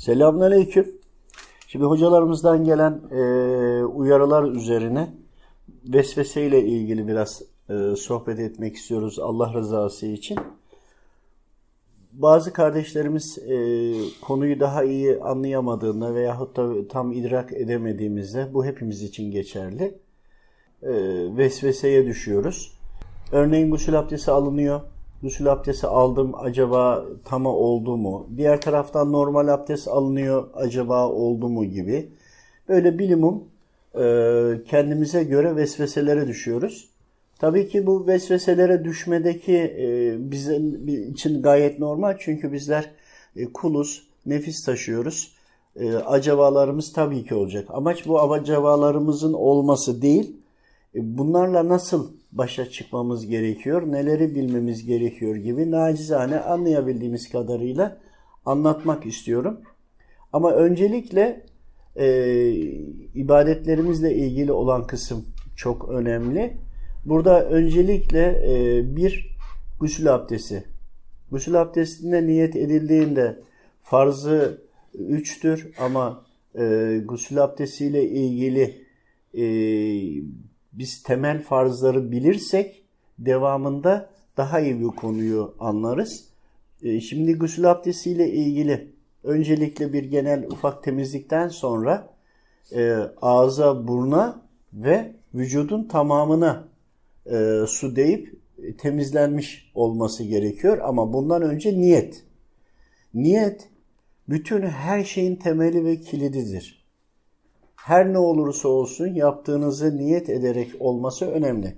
Selamünaleyküm. Şimdi hocalarımızdan gelen e, uyarılar üzerine vesvese ile ilgili biraz e, sohbet etmek istiyoruz Allah rızası için. Bazı kardeşlerimiz e, konuyu daha iyi anlayamadığında veyahut da tam idrak edemediğimizde bu hepimiz için geçerli. E, vesveseye düşüyoruz. Örneğin gusül abdesti alınıyor. Gusül abdesti aldım acaba tama oldu mu? Diğer taraftan normal abdest alınıyor acaba oldu mu gibi. Böyle bilimum e, kendimize göre vesveselere düşüyoruz. Tabii ki bu vesveselere düşmedeki e, bizim için gayet normal. Çünkü bizler e, kuluz, nefis taşıyoruz. E, acabalarımız tabii ki olacak. Amaç bu acabalarımızın olması değil. E, bunlarla nasıl başa çıkmamız gerekiyor, neleri bilmemiz gerekiyor gibi nacizane anlayabildiğimiz kadarıyla anlatmak istiyorum. Ama öncelikle e, ibadetlerimizle ilgili olan kısım çok önemli. Burada öncelikle e, bir gusül abdesti. Gusül abdestinde niyet edildiğinde farzı üçtür ama e, gusül abdestiyle ilgili e, biz temel farzları bilirsek devamında daha iyi bir konuyu anlarız. E, şimdi gusül abdestiyle ilgili öncelikle bir genel ufak temizlikten sonra e, ağza, burna ve vücudun tamamına e, su deyip temizlenmiş olması gerekiyor. Ama bundan önce niyet. Niyet bütün her şeyin temeli ve kilididir. Her ne olursa olsun yaptığınızı niyet ederek olması önemli.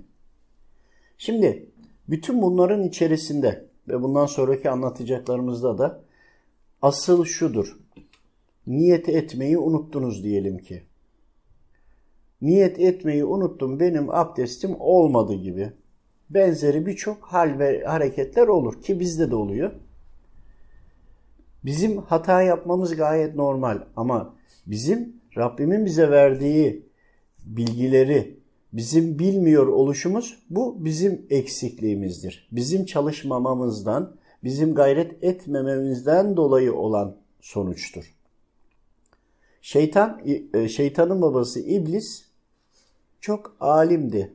Şimdi bütün bunların içerisinde ve bundan sonraki anlatacaklarımızda da asıl şudur. Niyet etmeyi unuttunuz diyelim ki. Niyet etmeyi unuttum benim abdestim olmadı gibi. Benzeri birçok hal ve hareketler olur ki bizde de oluyor. Bizim hata yapmamız gayet normal ama bizim Rabbimin bize verdiği bilgileri bizim bilmiyor oluşumuz bu bizim eksikliğimizdir. Bizim çalışmamamızdan, bizim gayret etmememizden dolayı olan sonuçtur. Şeytan, e, şeytanın babası İblis çok alimdi.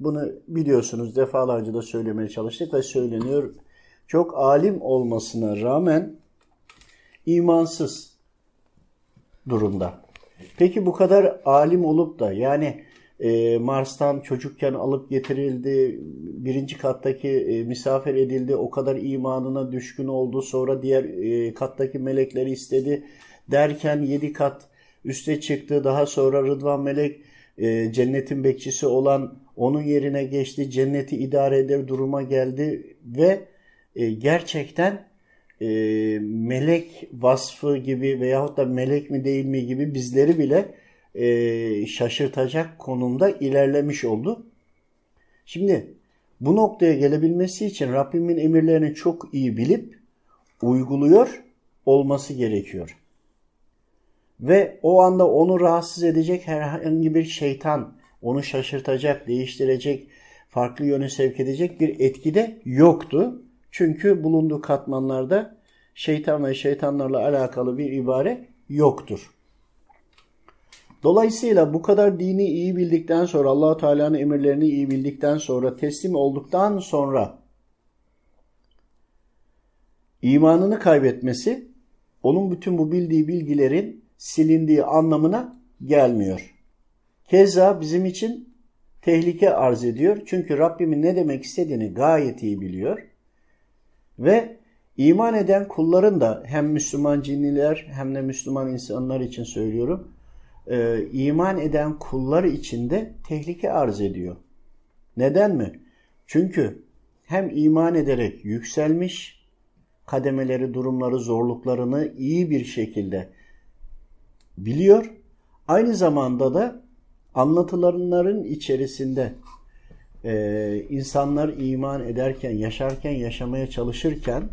Bunu biliyorsunuz defalarca da söylemeye çalıştık ve söyleniyor. Çok alim olmasına rağmen imansız durumda. Peki bu kadar alim olup da yani e, Mars'tan çocukken alıp getirildi, birinci kattaki e, misafir edildi, o kadar imanına düşkün oldu, sonra diğer e, kattaki melekleri istedi derken yedi kat üste çıktı, daha sonra Rıdvan Melek e, cennetin bekçisi olan onun yerine geçti, cenneti idare eder duruma geldi ve e, gerçekten e, melek vasfı gibi veyahut da melek mi değil mi gibi bizleri bile e, şaşırtacak konumda ilerlemiş oldu. Şimdi bu noktaya gelebilmesi için Rabbimin emirlerini çok iyi bilip uyguluyor olması gerekiyor. Ve o anda onu rahatsız edecek herhangi bir şeytan, onu şaşırtacak, değiştirecek, farklı yöne sevk edecek bir etki de yoktu. Çünkü bulunduğu katmanlarda şeytan ve şeytanlarla alakalı bir ibare yoktur. Dolayısıyla bu kadar dini iyi bildikten sonra, allah Teala'nın emirlerini iyi bildikten sonra, teslim olduktan sonra imanını kaybetmesi, onun bütün bu bildiği bilgilerin silindiği anlamına gelmiyor. Keza bizim için tehlike arz ediyor. Çünkü Rabbimin ne demek istediğini gayet iyi biliyor. Ve iman eden kulların da hem Müslüman cinniler hem de Müslüman insanlar için söylüyorum. E, iman eden kullar için de tehlike arz ediyor. Neden mi? Çünkü hem iman ederek yükselmiş, kademeleri, durumları, zorluklarını iyi bir şekilde biliyor. Aynı zamanda da anlatılanların içerisinde e, insanlar iman ederken, yaşarken, yaşamaya çalışırken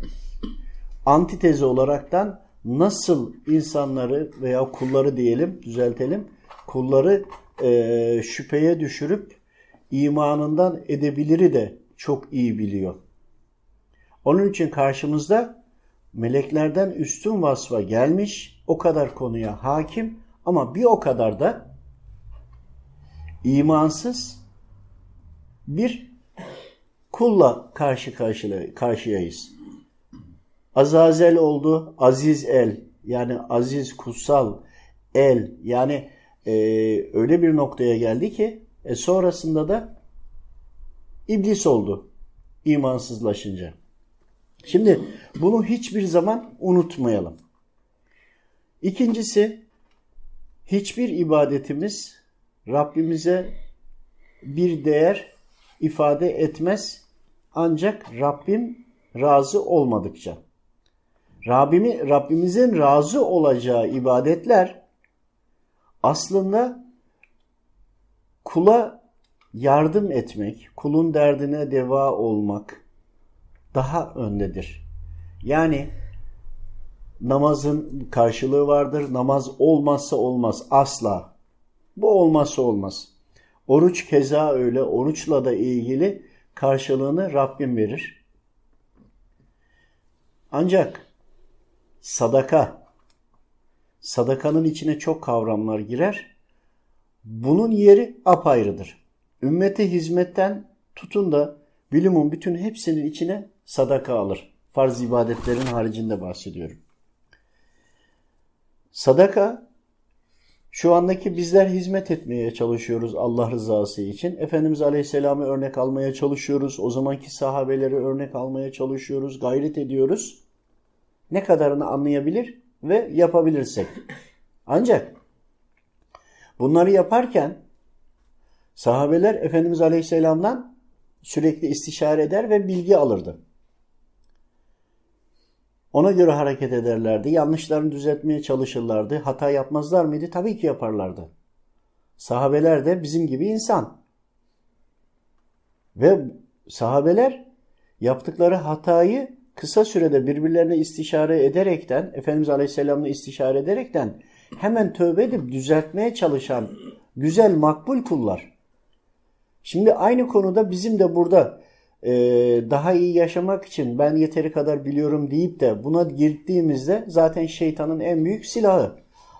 antitezi olaraktan nasıl insanları veya kulları diyelim, düzeltelim, kulları e, şüpheye düşürüp imanından edebiliri de çok iyi biliyor. Onun için karşımızda meleklerden üstün vasfa gelmiş, o kadar konuya hakim ama bir o kadar da imansız bir kulla karşı karşıya, karşıyayız. Azazel oldu, aziz el yani aziz kutsal el yani e, öyle bir noktaya geldi ki e, sonrasında da iblis oldu imansızlaşınca. Şimdi bunu hiçbir zaman unutmayalım. İkincisi hiçbir ibadetimiz Rabbimize bir değer ifade etmez ancak Rabbim razı olmadıkça. Rabbimi, Rabbimizin razı olacağı ibadetler aslında kula yardım etmek, kulun derdine deva olmak daha öndedir. Yani namazın karşılığı vardır. Namaz olmazsa olmaz asla. Bu olmazsa olmaz. Oruç keza öyle. Oruçla da ilgili karşılığını Rabbim verir. Ancak sadaka, sadakanın içine çok kavramlar girer. Bunun yeri apayrıdır. Ümmete hizmetten tutun da bilimin bütün hepsinin içine sadaka alır. Farz ibadetlerin haricinde bahsediyorum. Sadaka şu andaki bizler hizmet etmeye çalışıyoruz Allah rızası için. Efendimiz Aleyhisselam'ı örnek almaya çalışıyoruz. O zamanki sahabeleri örnek almaya çalışıyoruz. Gayret ediyoruz. Ne kadarını anlayabilir ve yapabilirsek. Ancak bunları yaparken sahabeler Efendimiz Aleyhisselam'dan sürekli istişare eder ve bilgi alırdı. Ona göre hareket ederlerdi. Yanlışlarını düzeltmeye çalışırlardı. Hata yapmazlar mıydı? Tabii ki yaparlardı. Sahabeler de bizim gibi insan. Ve sahabeler yaptıkları hatayı kısa sürede birbirlerine istişare ederekten, Efendimiz Aleyhisselam'la istişare ederekten hemen tövbe edip düzeltmeye çalışan güzel makbul kullar. Şimdi aynı konuda bizim de burada e, daha iyi yaşamak için ben yeteri kadar biliyorum deyip de buna girdiğimizde zaten şeytanın en büyük silahı.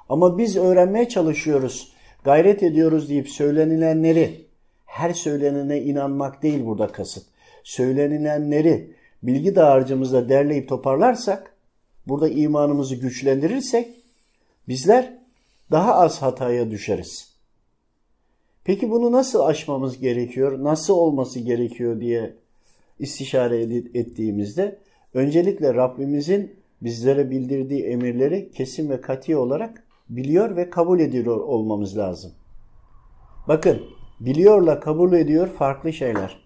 Ama biz öğrenmeye çalışıyoruz, gayret ediyoruz deyip söylenilenleri, her söylenene inanmak değil burada kasıt. Söylenilenleri bilgi dağarcığımızda derleyip toparlarsak, burada imanımızı güçlendirirsek bizler daha az hataya düşeriz. Peki bunu nasıl aşmamız gerekiyor, nasıl olması gerekiyor diye istişare ettiğimizde öncelikle Rabbimizin bizlere bildirdiği emirleri kesin ve kati olarak biliyor ve kabul ediyor olmamız lazım. Bakın biliyorla kabul ediyor farklı şeyler.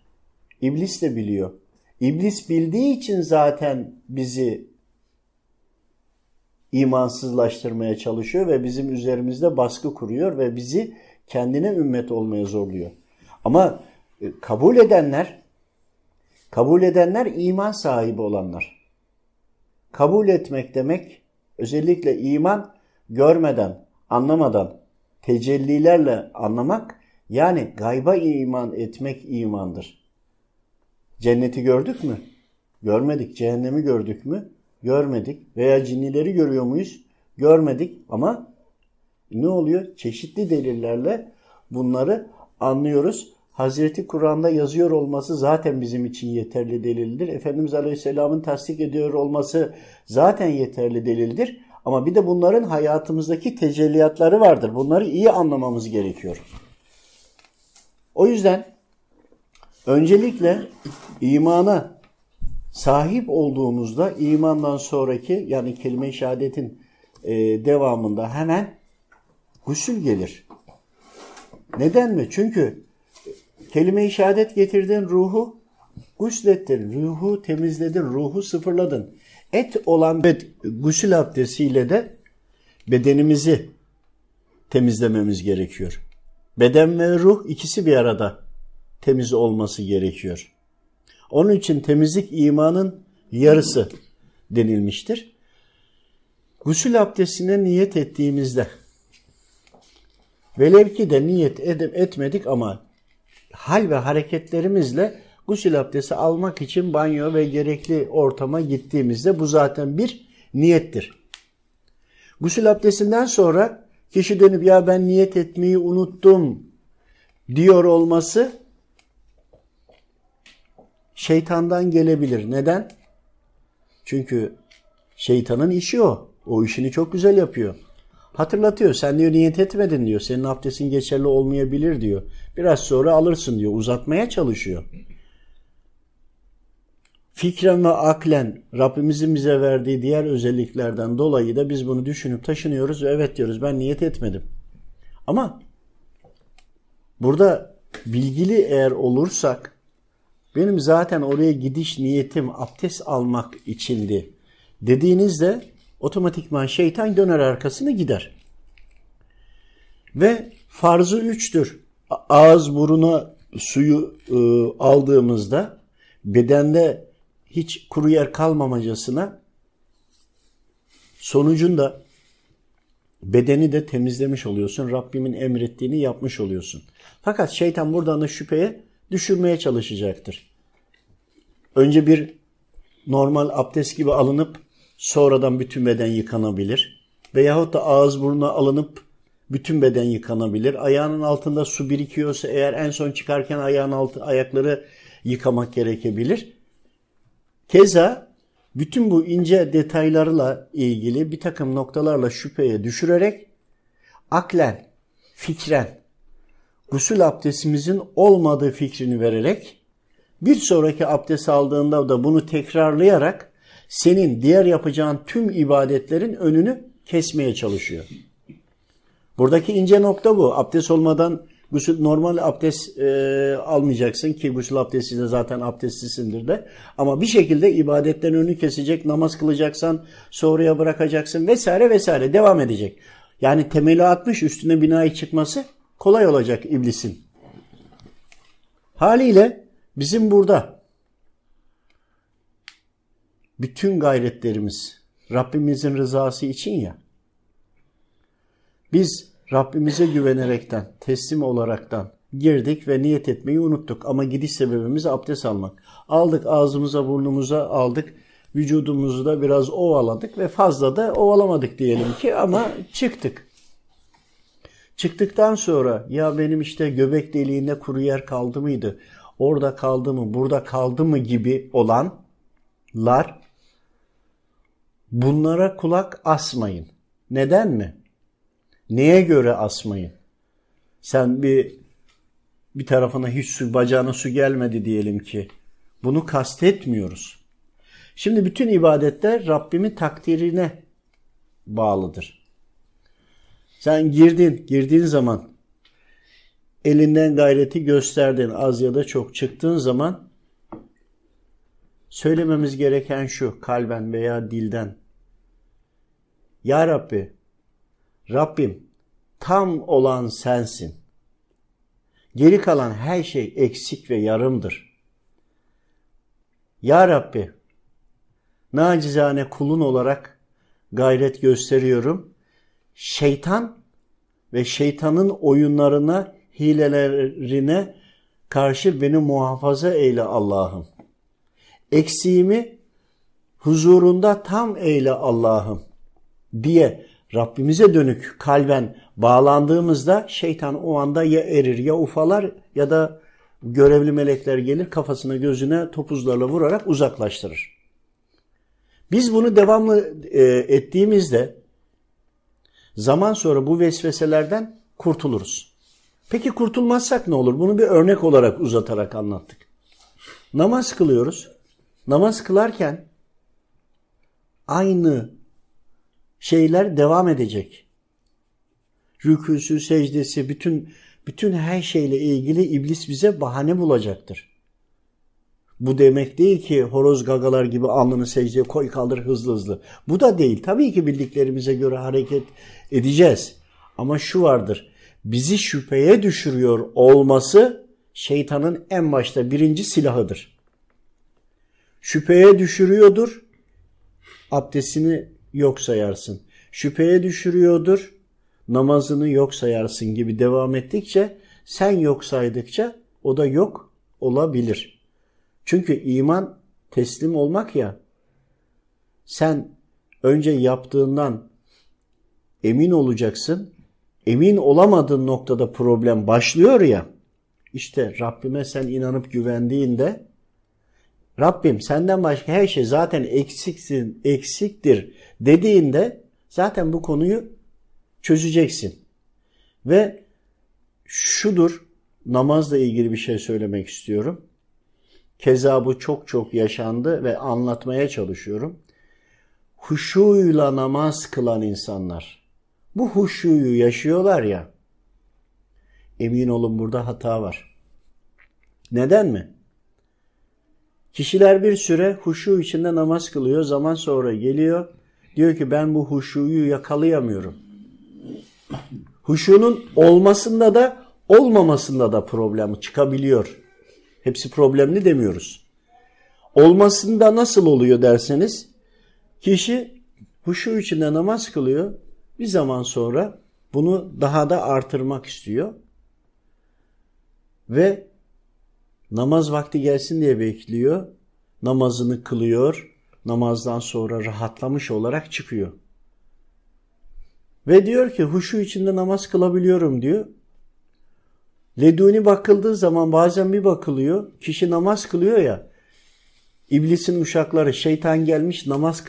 İblis de biliyor. İblis bildiği için zaten bizi imansızlaştırmaya çalışıyor ve bizim üzerimizde baskı kuruyor ve bizi kendine ümmet olmaya zorluyor. Ama e, kabul edenler Kabul edenler iman sahibi olanlar. Kabul etmek demek özellikle iman görmeden, anlamadan, tecellilerle anlamak yani gayba iman etmek imandır. Cenneti gördük mü? Görmedik. Cehennemi gördük mü? Görmedik. Veya cinnileri görüyor muyuz? Görmedik ama ne oluyor? Çeşitli delillerle bunları anlıyoruz. Hazreti Kur'an'da yazıyor olması zaten bizim için yeterli delildir. Efendimiz Aleyhisselam'ın tasdik ediyor olması zaten yeterli delildir. Ama bir de bunların hayatımızdaki tecelliyatları vardır. Bunları iyi anlamamız gerekiyor. O yüzden öncelikle imana sahip olduğumuzda imandan sonraki yani kelime-i şehadetin e, devamında hemen gusül gelir. Neden mi? Çünkü Kelime-i şehadet getirdin ruhu guslettin, ruhu temizledin, ruhu sıfırladın. Et olan bed, gusül abdestiyle de bedenimizi temizlememiz gerekiyor. Beden ve ruh ikisi bir arada temiz olması gerekiyor. Onun için temizlik imanın yarısı denilmiştir. Gusül abdestine niyet ettiğimizde velev ki de niyet edip etmedik ama hal ve hareketlerimizle gusül abdesti almak için banyo ve gerekli ortama gittiğimizde bu zaten bir niyettir. Gusül abdestinden sonra kişi dönüp ya ben niyet etmeyi unuttum diyor olması şeytandan gelebilir. Neden? Çünkü şeytanın işi o. O işini çok güzel yapıyor. Hatırlatıyor. Sen diyor niyet etmedin diyor. Senin abdestin geçerli olmayabilir diyor. Biraz sonra alırsın diyor. Uzatmaya çalışıyor. Fikren ve aklen Rabbimizin bize verdiği diğer özelliklerden dolayı da biz bunu düşünüp taşınıyoruz ve evet diyoruz ben niyet etmedim. Ama burada bilgili eğer olursak benim zaten oraya gidiş niyetim abdest almak içindi dediğinizde otomatikman şeytan döner arkasını gider. Ve farzı üçtür. Ağız buruna suyu e, aldığımızda bedende hiç kuru yer kalmamacasına sonucunda bedeni de temizlemiş oluyorsun. Rabbimin emrettiğini yapmış oluyorsun. Fakat şeytan buradan da şüpheye düşürmeye çalışacaktır. Önce bir normal abdest gibi alınıp sonradan bütün beden yıkanabilir. Veyahut da ağız burnuna alınıp bütün beden yıkanabilir. Ayağının altında su birikiyorsa eğer en son çıkarken ayağın altı ayakları yıkamak gerekebilir. Keza bütün bu ince detaylarla ilgili bir takım noktalarla şüpheye düşürerek aklen, fikren, gusül abdestimizin olmadığı fikrini vererek bir sonraki abdest aldığında da bunu tekrarlayarak senin diğer yapacağın tüm ibadetlerin önünü kesmeye çalışıyor. Buradaki ince nokta bu. Abdest olmadan gusül normal abdest e, almayacaksın ki gusül abdesti de zaten abdestlisindir de. Ama bir şekilde ibadetlerin önünü kesecek, namaz kılacaksan sonraya bırakacaksın vesaire vesaire devam edecek. Yani temeli atmış üstüne binayı çıkması kolay olacak iblisin. Haliyle bizim burada bütün gayretlerimiz Rabbimizin rızası için ya. Biz Rabbimize güvenerekten, teslim olaraktan girdik ve niyet etmeyi unuttuk. Ama gidiş sebebimiz abdest almak. Aldık ağzımıza burnumuza aldık. Vücudumuzu da biraz ovaladık ve fazla da ovalamadık diyelim ki ama çıktık. Çıktıktan sonra ya benim işte göbek deliğinde kuru yer kaldı mıydı? Orada kaldı mı, burada kaldı mı gibi olanlar bunlara kulak asmayın. Neden mi? Neye göre asmayın? Sen bir bir tarafına hiç su, bacağına su gelmedi diyelim ki. Bunu kastetmiyoruz. Şimdi bütün ibadetler Rabbimin takdirine bağlıdır. Sen girdin, girdiğin zaman elinden gayreti gösterdin az ya da çok çıktığın zaman söylememiz gereken şu kalben veya dilden. Ya Rabbi Rabbim tam olan sensin. Geri kalan her şey eksik ve yarımdır. Ya Rabbi, nacizane kulun olarak gayret gösteriyorum. Şeytan ve şeytanın oyunlarına, hilelerine karşı beni muhafaza eyle Allah'ım. Eksiğimi huzurunda tam eyle Allah'ım diye Rabbimize dönük kalben bağlandığımızda şeytan o anda ya erir ya ufalar ya da görevli melekler gelir kafasına gözüne topuzlarla vurarak uzaklaştırır. Biz bunu devamlı e, ettiğimizde zaman sonra bu vesveselerden kurtuluruz. Peki kurtulmazsak ne olur? Bunu bir örnek olarak uzatarak anlattık. Namaz kılıyoruz. Namaz kılarken aynı şeyler devam edecek. Rüküsü, secdesi, bütün bütün her şeyle ilgili iblis bize bahane bulacaktır. Bu demek değil ki horoz gagalar gibi alnını secdeye koy kaldır hızlı hızlı. Bu da değil. Tabii ki bildiklerimize göre hareket edeceğiz. Ama şu vardır. Bizi şüpheye düşürüyor olması şeytanın en başta birinci silahıdır. Şüpheye düşürüyordur. Abdestini yok sayarsın. Şüpheye düşürüyordur, namazını yok sayarsın gibi devam ettikçe sen yok saydıkça o da yok olabilir. Çünkü iman teslim olmak ya sen önce yaptığından emin olacaksın. Emin olamadığın noktada problem başlıyor ya. İşte Rabbime sen inanıp güvendiğinde Rabbim senden başka her şey zaten eksiksin, eksiktir dediğinde zaten bu konuyu çözeceksin. Ve şudur namazla ilgili bir şey söylemek istiyorum. Keza bu çok çok yaşandı ve anlatmaya çalışıyorum. Huşuyla namaz kılan insanlar. Bu huşuyu yaşıyorlar ya. Emin olun burada hata var. Neden mi? Kişiler bir süre huşu içinde namaz kılıyor. Zaman sonra geliyor. Diyor ki ben bu huşuyu yakalayamıyorum. Huşunun olmasında da olmamasında da problem çıkabiliyor. Hepsi problemli demiyoruz. Olmasında nasıl oluyor derseniz kişi huşu içinde namaz kılıyor. Bir zaman sonra bunu daha da artırmak istiyor. Ve namaz vakti gelsin diye bekliyor. Namazını kılıyor. Namazdan sonra rahatlamış olarak çıkıyor. Ve diyor ki huşu içinde namaz kılabiliyorum diyor. Leduni bakıldığı zaman bazen bir bakılıyor. Kişi namaz kılıyor ya. İblisin uşakları şeytan gelmiş namaz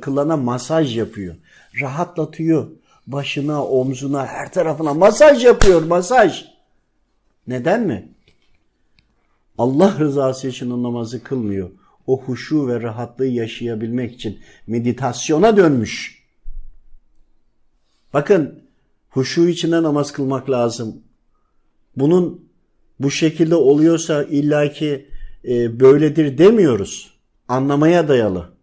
kılana masaj yapıyor. Rahatlatıyor. Başına, omzuna, her tarafına masaj yapıyor, masaj. Neden mi? Allah rızası için o namazı kılmıyor. O huşu ve rahatlığı yaşayabilmek için meditasyona dönmüş. Bakın huşu içinde namaz kılmak lazım. Bunun bu şekilde oluyorsa illaki e, böyledir demiyoruz. Anlamaya dayalı.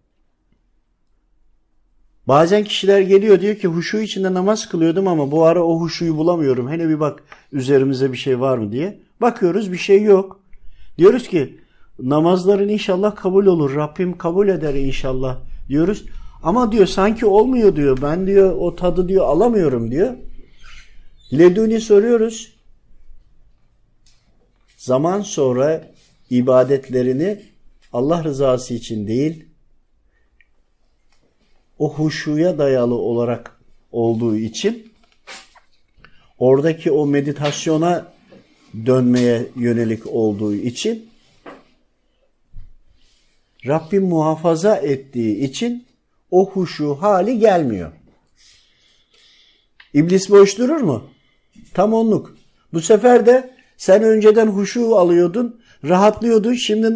Bazen kişiler geliyor diyor ki huşu içinde namaz kılıyordum ama bu ara o huşuyu bulamıyorum. Hele bir bak üzerimize bir şey var mı diye. Bakıyoruz bir şey yok. Diyoruz ki namazların inşallah kabul olur. Rabbim kabul eder inşallah diyoruz. Ama diyor sanki olmuyor diyor. Ben diyor o tadı diyor alamıyorum diyor. Leduni soruyoruz. Zaman sonra ibadetlerini Allah rızası için değil, o huşuya dayalı olarak olduğu için oradaki o meditasyona dönmeye yönelik olduğu için Rabbim muhafaza ettiği için o huşu hali gelmiyor. İblis boş durur mu? Tam onluk. Bu sefer de sen önceden huşu alıyordun, rahatlıyordun, şimdi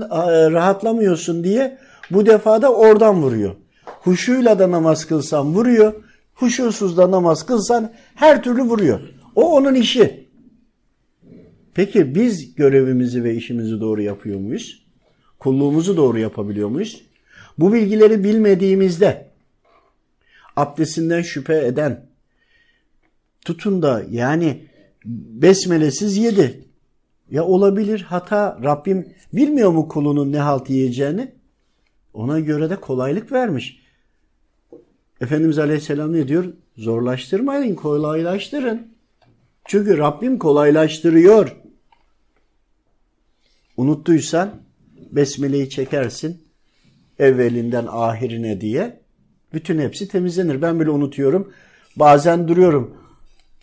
rahatlamıyorsun diye bu defa da oradan vuruyor. Huşuyla da namaz kılsan vuruyor, huşusuz da namaz kılsan her türlü vuruyor. O onun işi. Peki biz görevimizi ve işimizi doğru yapıyor muyuz? Kulluğumuzu doğru yapabiliyor muyuz? Bu bilgileri bilmediğimizde abdestinden şüphe eden tutun da yani besmelesiz yedi. Ya olabilir hata Rabbim bilmiyor mu kulunun ne halt yiyeceğini? Ona göre de kolaylık vermiş. Efendimiz Aleyhisselam ne diyor? Zorlaştırmayın, kolaylaştırın. Çünkü Rabbim kolaylaştırıyor. Unuttuysan besmeleyi çekersin evvelinden ahirine diye. Bütün hepsi temizlenir. Ben bile unutuyorum. Bazen duruyorum.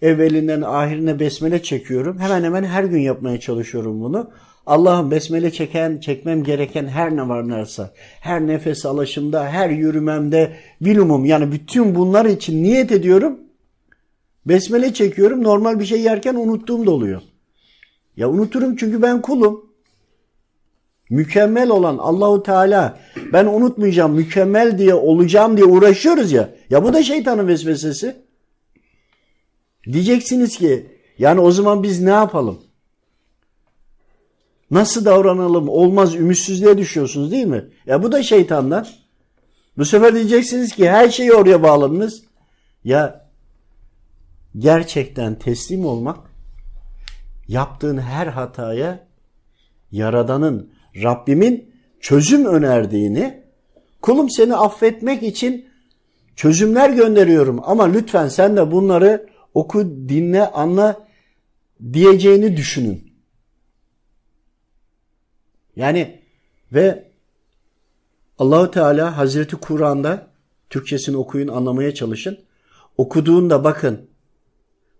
Evvelinden ahirine besmele çekiyorum. Hemen hemen her gün yapmaya çalışıyorum bunu. Allah'ım besmele çeken, çekmem gereken her ne var varsa, her nefes alışımda, her yürümemde, bilumum yani bütün bunlar için niyet ediyorum. Besmele çekiyorum. Normal bir şey yerken unuttuğum da oluyor. Ya unuturum çünkü ben kulum. Mükemmel olan Allahu Teala ben unutmayacağım mükemmel diye olacağım diye uğraşıyoruz ya. Ya bu da şeytanın vesvesesi. Diyeceksiniz ki yani o zaman biz ne yapalım? Nasıl davranalım? Olmaz ümitsizliğe düşüyorsunuz değil mi? Ya bu da şeytanlar. Bu sefer diyeceksiniz ki her şeyi oraya bağladınız. Ya gerçekten teslim olmak yaptığın her hataya Yaradan'ın, Rabbimin çözüm önerdiğini kulum seni affetmek için çözümler gönderiyorum ama lütfen sen de bunları oku, dinle, anla diyeceğini düşünün. Yani ve Allahu Teala Hazreti Kur'an'da Türkçesini okuyun, anlamaya çalışın. okuduğunda bakın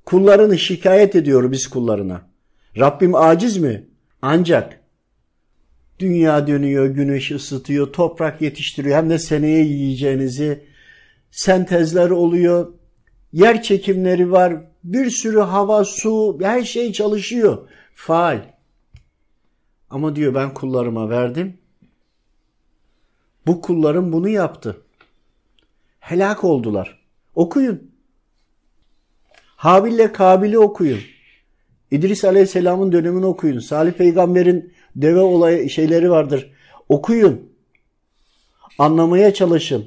kullarını şikayet ediyor biz kullarına. Rabbim aciz mi? Ancak dünya dönüyor, güneş ısıtıyor, toprak yetiştiriyor. Hem de seneye yiyeceğinizi sentezler oluyor. Yer çekimleri var. Bir sürü hava, su, her şey çalışıyor. Faal. Ama diyor ben kullarıma verdim. Bu kullarım bunu yaptı. Helak oldular. Okuyun. Habil'le Kabil'i okuyun. İdris Aleyhisselam'ın dönemini okuyun. Salih Peygamber'in deve olay şeyleri vardır. Okuyun. Anlamaya çalışın.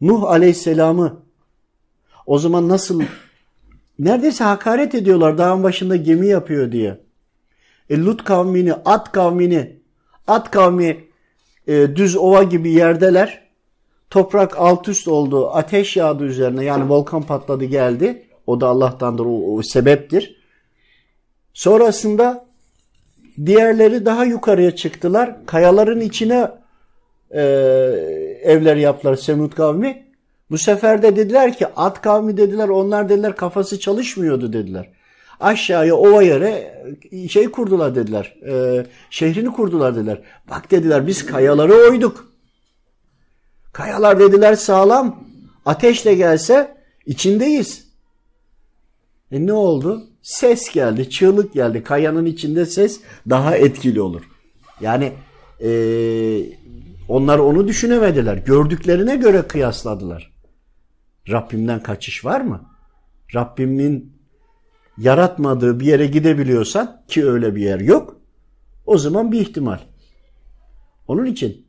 Nuh Aleyhisselam'ı o zaman nasıl neredeyse hakaret ediyorlar dağın başında gemi yapıyor diye. E, Lut kavmini, At kavmini, At kavmi e, düz ova gibi yerdeler. Toprak alt üst oldu. Ateş yağdı üzerine. Yani volkan patladı geldi. O da Allah'tandır. O, o sebeptir. Sonrasında diğerleri daha yukarıya çıktılar. Kayaların içine e, evler yaptılar Semud kavmi. Bu sefer de dediler ki at kavmi dediler onlar dediler kafası çalışmıyordu dediler. Aşağıya ova yere şey kurdular dediler. E, şehrini kurdular dediler. Bak dediler biz kayaları oyduk. Kayalar dediler sağlam. Ateşle gelse içindeyiz. E ne oldu? Ses geldi, çığlık geldi. Kayanın içinde ses daha etkili olur. Yani e, onlar onu düşünemediler. Gördüklerine göre kıyasladılar. Rabbimden kaçış var mı? Rabbimin yaratmadığı bir yere gidebiliyorsan ki öyle bir yer yok. O zaman bir ihtimal. Onun için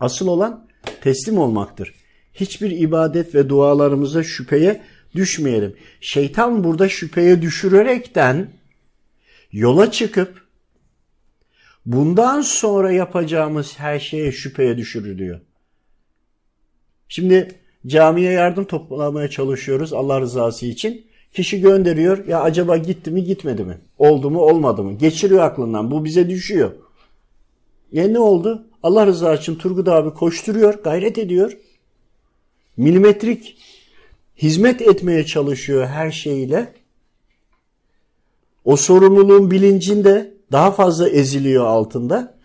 asıl olan teslim olmaktır. Hiçbir ibadet ve dualarımıza şüpheye düşmeyelim. Şeytan burada şüpheye düşürerekten yola çıkıp bundan sonra yapacağımız her şeye şüpheye düşürür diyor. Şimdi camiye yardım toplamaya çalışıyoruz Allah rızası için. Kişi gönderiyor ya acaba gitti mi gitmedi mi? Oldu mu olmadı mı? Geçiriyor aklından bu bize düşüyor. Ya ne oldu? Allah rızası için Turgut abi koşturuyor, gayret ediyor. Milimetrik hizmet etmeye çalışıyor her şeyiyle. O sorumluluğun bilincinde daha fazla eziliyor altında.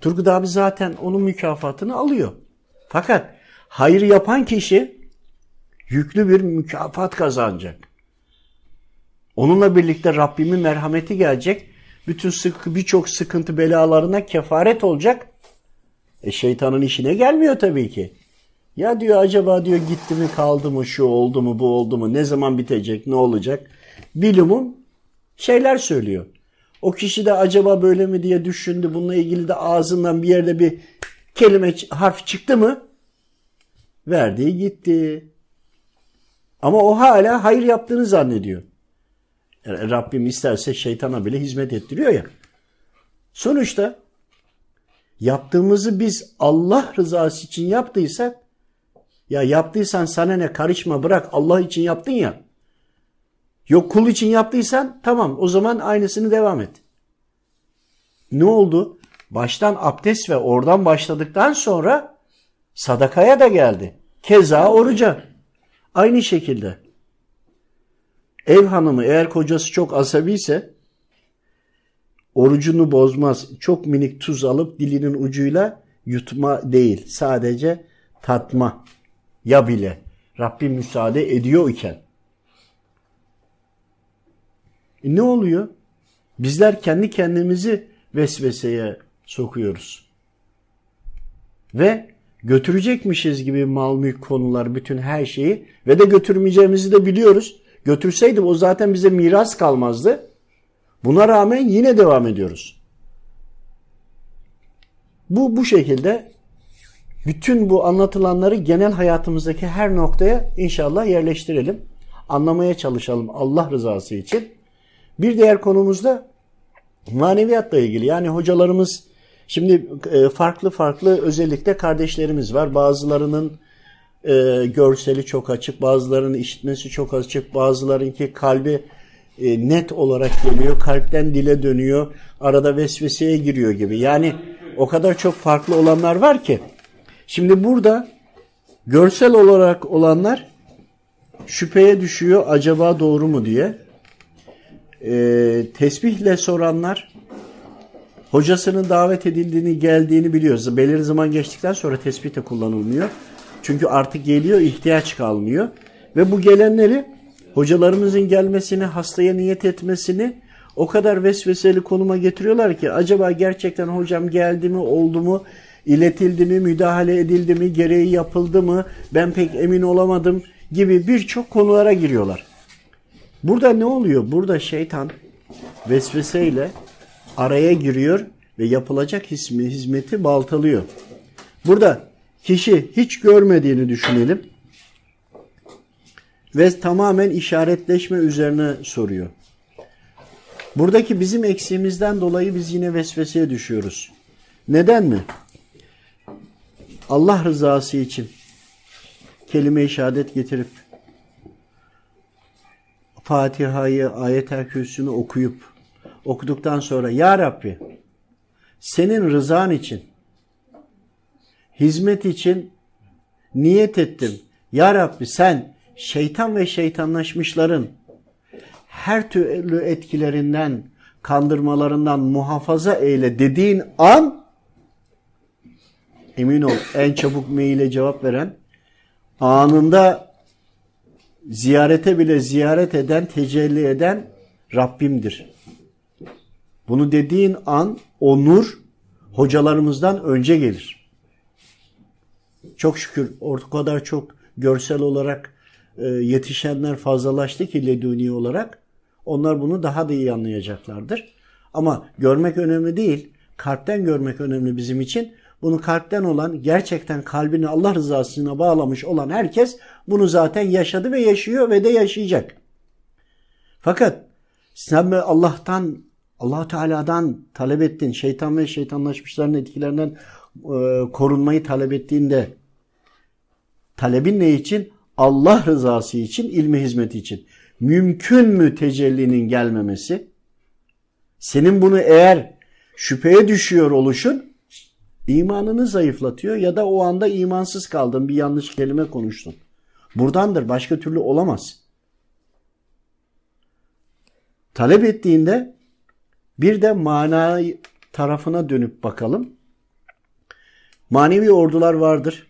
Turgut abi zaten onun mükafatını alıyor. Fakat hayır yapan kişi yüklü bir mükafat kazanacak. Onunla birlikte Rabbimin merhameti gelecek. Bütün sıkı birçok sıkıntı belalarına kefaret olacak. E şeytanın işine gelmiyor tabii ki. Ya diyor acaba diyor gitti mi kaldı mı şu oldu mu bu oldu mu ne zaman bitecek ne olacak? Bilimum şeyler söylüyor. O kişi de acaba böyle mi diye düşündü. Bununla ilgili de ağzından bir yerde bir kelime harf çıktı mı? Verdiği gitti. Ama o hala hayır yaptığını zannediyor. Yani Rabbim isterse şeytana bile hizmet ettiriyor ya. Sonuçta yaptığımızı biz Allah rızası için yaptıysak ya yaptıysan sana ne karışma bırak Allah için yaptın ya. Yok kul için yaptıysan tamam o zaman aynısını devam et. Ne oldu? Baştan abdest ve oradan başladıktan sonra sadakaya da geldi. Keza oruca. Aynı şekilde. Ev hanımı eğer kocası çok asabi ise orucunu bozmaz. Çok minik tuz alıp dilinin ucuyla yutma değil. Sadece tatma ya bile Rabbim müsaade ediyor iken. E ne oluyor? Bizler kendi kendimizi vesveseye sokuyoruz. Ve götürecekmişiz gibi mal mülk konular bütün her şeyi ve de götürmeyeceğimizi de biliyoruz. Götürseydim o zaten bize miras kalmazdı. Buna rağmen yine devam ediyoruz. Bu bu şekilde bütün bu anlatılanları genel hayatımızdaki her noktaya inşallah yerleştirelim. Anlamaya çalışalım Allah rızası için. Bir diğer konumuz da maneviyatla ilgili. Yani hocalarımız şimdi e, farklı farklı özellikle kardeşlerimiz var. Bazılarının e, görseli çok açık, bazılarının işitmesi çok açık, bazılarınki kalbi e, net olarak geliyor, kalpten dile dönüyor, arada vesveseye giriyor gibi. Yani o kadar çok farklı olanlar var ki Şimdi burada görsel olarak olanlar şüpheye düşüyor acaba doğru mu diye. Ee, tesbihle soranlar hocasının davet edildiğini geldiğini biliyoruz. Belirli zaman geçtikten sonra tesbih de kullanılmıyor. Çünkü artık geliyor ihtiyaç kalmıyor. Ve bu gelenleri hocalarımızın gelmesini, hastaya niyet etmesini o kadar vesveseli konuma getiriyorlar ki acaba gerçekten hocam geldi mi, oldu mu, iletildi mi, müdahale edildi mi, gereği yapıldı mı, ben pek emin olamadım gibi birçok konulara giriyorlar. Burada ne oluyor? Burada şeytan vesveseyle araya giriyor ve yapılacak hizmeti baltalıyor. Burada kişi hiç görmediğini düşünelim ve tamamen işaretleşme üzerine soruyor. Buradaki bizim eksiğimizden dolayı biz yine vesveseye düşüyoruz. Neden mi? Allah rızası için kelime-i şehadet getirip Fatiha'yı, ayet-el kürsünü okuyup okuduktan sonra Ya Rabbi senin rızan için hizmet için niyet ettim. Ya Rabbi sen şeytan ve şeytanlaşmışların her türlü etkilerinden, kandırmalarından muhafaza eyle dediğin an emin ol en çabuk maile cevap veren anında ziyarete bile ziyaret eden, tecelli eden Rabbimdir. Bunu dediğin an o nur hocalarımızdan önce gelir. Çok şükür o kadar çok görsel olarak e, yetişenler fazlalaştı ki leduni olarak. Onlar bunu daha da iyi anlayacaklardır. Ama görmek önemli değil. Kalpten görmek önemli bizim için. Bunu kalpten olan, gerçekten kalbini Allah rızasına bağlamış olan herkes bunu zaten yaşadı ve yaşıyor ve de yaşayacak. Fakat sen Allah'tan, allah Teala'dan talep ettin, şeytan ve şeytanlaşmışların etkilerinden e, korunmayı talep ettiğinde talebin ne için? Allah rızası için, ilmi hizmeti için. Mümkün mü tecellinin gelmemesi? Senin bunu eğer şüpheye düşüyor oluşun imanını zayıflatıyor ya da o anda imansız kaldın bir yanlış kelime konuştun. Buradandır başka türlü olamaz. Talep ettiğinde bir de mana tarafına dönüp bakalım. Manevi ordular vardır.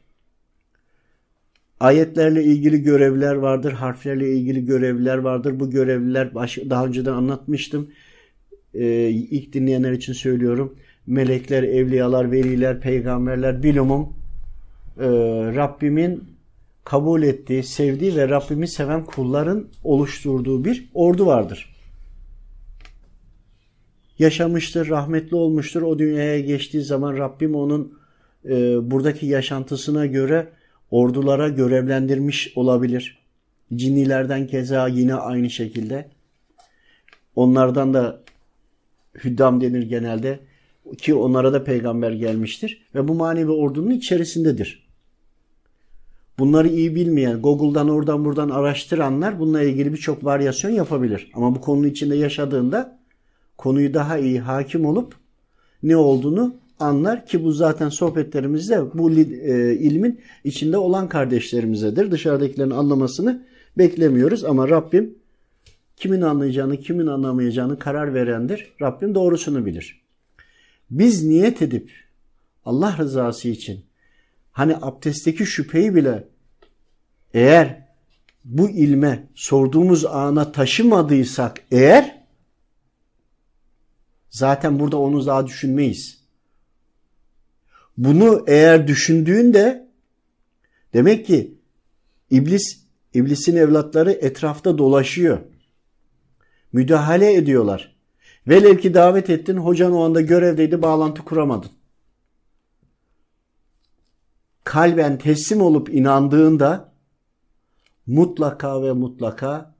Ayetlerle ilgili görevler vardır, harflerle ilgili görevler vardır. Bu görevliler daha önceden anlatmıştım. Ee, ilk dinleyenler için söylüyorum melekler, evliyalar, veliler, peygamberler bilumum e, Rabbimin kabul ettiği, sevdiği ve Rabbimi seven kulların oluşturduğu bir ordu vardır. Yaşamıştır, rahmetli olmuştur. O dünyaya geçtiği zaman Rabbim onun e, buradaki yaşantısına göre ordulara görevlendirmiş olabilir. Cinnilerden keza yine aynı şekilde. Onlardan da hüddam denir genelde ki onlara da peygamber gelmiştir ve bu manevi ordunun içerisindedir. Bunları iyi bilmeyen, Google'dan oradan buradan araştıranlar bununla ilgili birçok varyasyon yapabilir. Ama bu konunun içinde yaşadığında konuyu daha iyi hakim olup ne olduğunu anlar ki bu zaten sohbetlerimizde bu e, ilmin içinde olan kardeşlerimizedir. Dışarıdakilerin anlamasını beklemiyoruz ama Rabbim kimin anlayacağını, kimin anlamayacağını karar verendir. Rabbim doğrusunu bilir biz niyet edip Allah rızası için hani abdestteki şüpheyi bile eğer bu ilme sorduğumuz ana taşımadıysak eğer zaten burada onu daha düşünmeyiz. Bunu eğer düşündüğünde demek ki iblis iblisin evlatları etrafta dolaşıyor. Müdahale ediyorlar. Velev ki davet ettin, hocan o anda görevdeydi, bağlantı kuramadın. Kalben teslim olup inandığında mutlaka ve mutlaka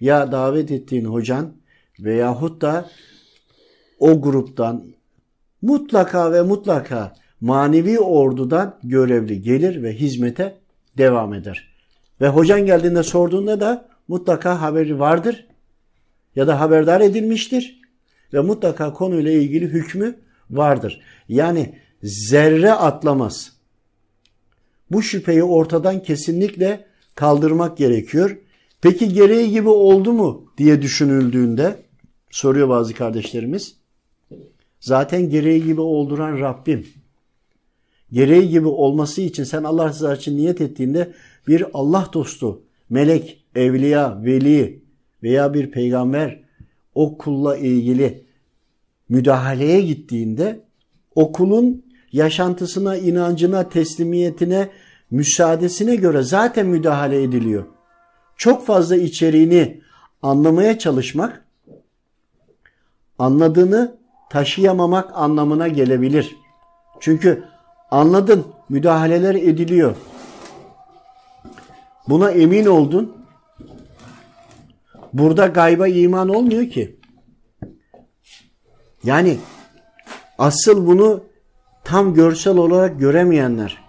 ya davet ettiğin hocan veyahut da o gruptan mutlaka ve mutlaka manevi ordudan görevli gelir ve hizmete devam eder. Ve hocan geldiğinde sorduğunda da mutlaka haberi vardır ya da haberdar edilmiştir ve mutlaka konuyla ilgili hükmü vardır. Yani zerre atlamaz. Bu şüpheyi ortadan kesinlikle kaldırmak gerekiyor. Peki gereği gibi oldu mu diye düşünüldüğünde soruyor bazı kardeşlerimiz. Zaten gereği gibi olduran Rabbim. Gereği gibi olması için sen Allah rızası için niyet ettiğinde bir Allah dostu, melek, evliya, veli veya bir peygamber o kulla ilgili müdahaleye gittiğinde o kulun yaşantısına, inancına, teslimiyetine, müsaadesine göre zaten müdahale ediliyor. Çok fazla içeriğini anlamaya çalışmak, anladığını taşıyamamak anlamına gelebilir. Çünkü anladın, müdahaleler ediliyor. Buna emin oldun. Burada gayba iman olmuyor ki. Yani asıl bunu tam görsel olarak göremeyenler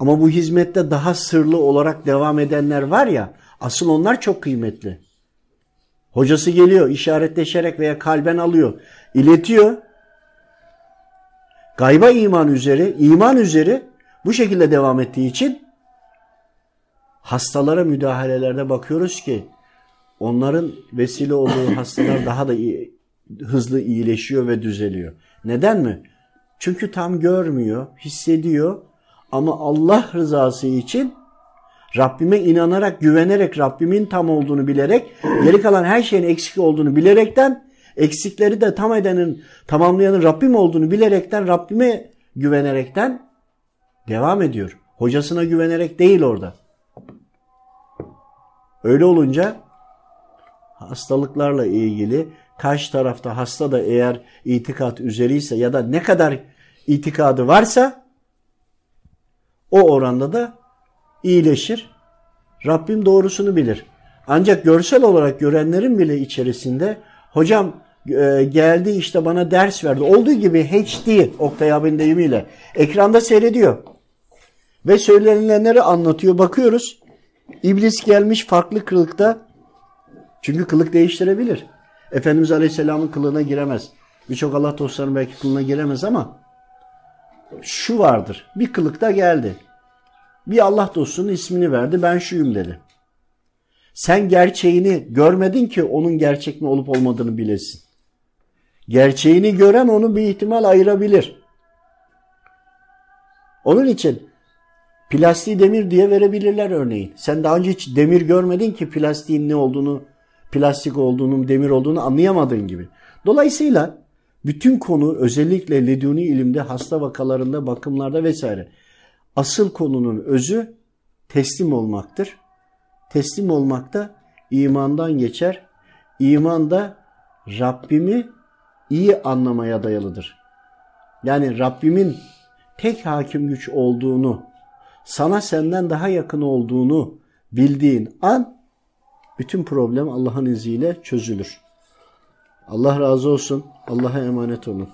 ama bu hizmette daha sırlı olarak devam edenler var ya asıl onlar çok kıymetli. Hocası geliyor işaretleşerek veya kalben alıyor. iletiyor. Gayba iman üzeri, iman üzeri bu şekilde devam ettiği için hastalara müdahalelerde bakıyoruz ki onların vesile olduğu hastalar daha da iyi, hızlı iyileşiyor ve düzeliyor. Neden mi? Çünkü tam görmüyor, hissediyor ama Allah rızası için Rabbime inanarak, güvenerek, Rabbimin tam olduğunu bilerek, geri kalan her şeyin eksik olduğunu bilerekten, eksikleri de tam edenin, tamamlayanın Rabbim olduğunu bilerekten, Rabbime güvenerekten devam ediyor. Hocasına güvenerek değil orada. Öyle olunca hastalıklarla ilgili karşı tarafta hasta da eğer itikat üzeriyse ya da ne kadar itikadı varsa o oranda da iyileşir. Rabbim doğrusunu bilir. Ancak görsel olarak görenlerin bile içerisinde hocam e, geldi işte bana ders verdi. Olduğu gibi HD Oktay abinin deyimiyle ekranda seyrediyor. Ve söylenilenleri anlatıyor. Bakıyoruz. İblis gelmiş farklı kılıkta. Çünkü kılık değiştirebilir. Efendimiz Aleyhisselam'ın kılığına giremez. Birçok Allah dostlarının belki kılığına giremez ama şu vardır. Bir kılıkta geldi. Bir Allah dostunun ismini verdi. Ben şuyum dedi. Sen gerçeğini görmedin ki onun gerçek mi olup olmadığını bilesin. Gerçeğini gören onu bir ihtimal ayırabilir. Onun için plastiği demir diye verebilirler örneğin. Sen daha önce hiç demir görmedin ki plastiğin ne olduğunu, plastik olduğunu, demir olduğunu anlayamadığın gibi. Dolayısıyla bütün konu özellikle leduni ilimde, hasta vakalarında, bakımlarda vesaire. Asıl konunun özü teslim olmaktır. Teslim olmak da imandan geçer. İman da Rabbimi iyi anlamaya dayalıdır. Yani Rabbimin tek hakim güç olduğunu, sana senden daha yakın olduğunu bildiğin an bütün problem Allah'ın izniyle çözülür. Allah razı olsun. Allah'a emanet olun.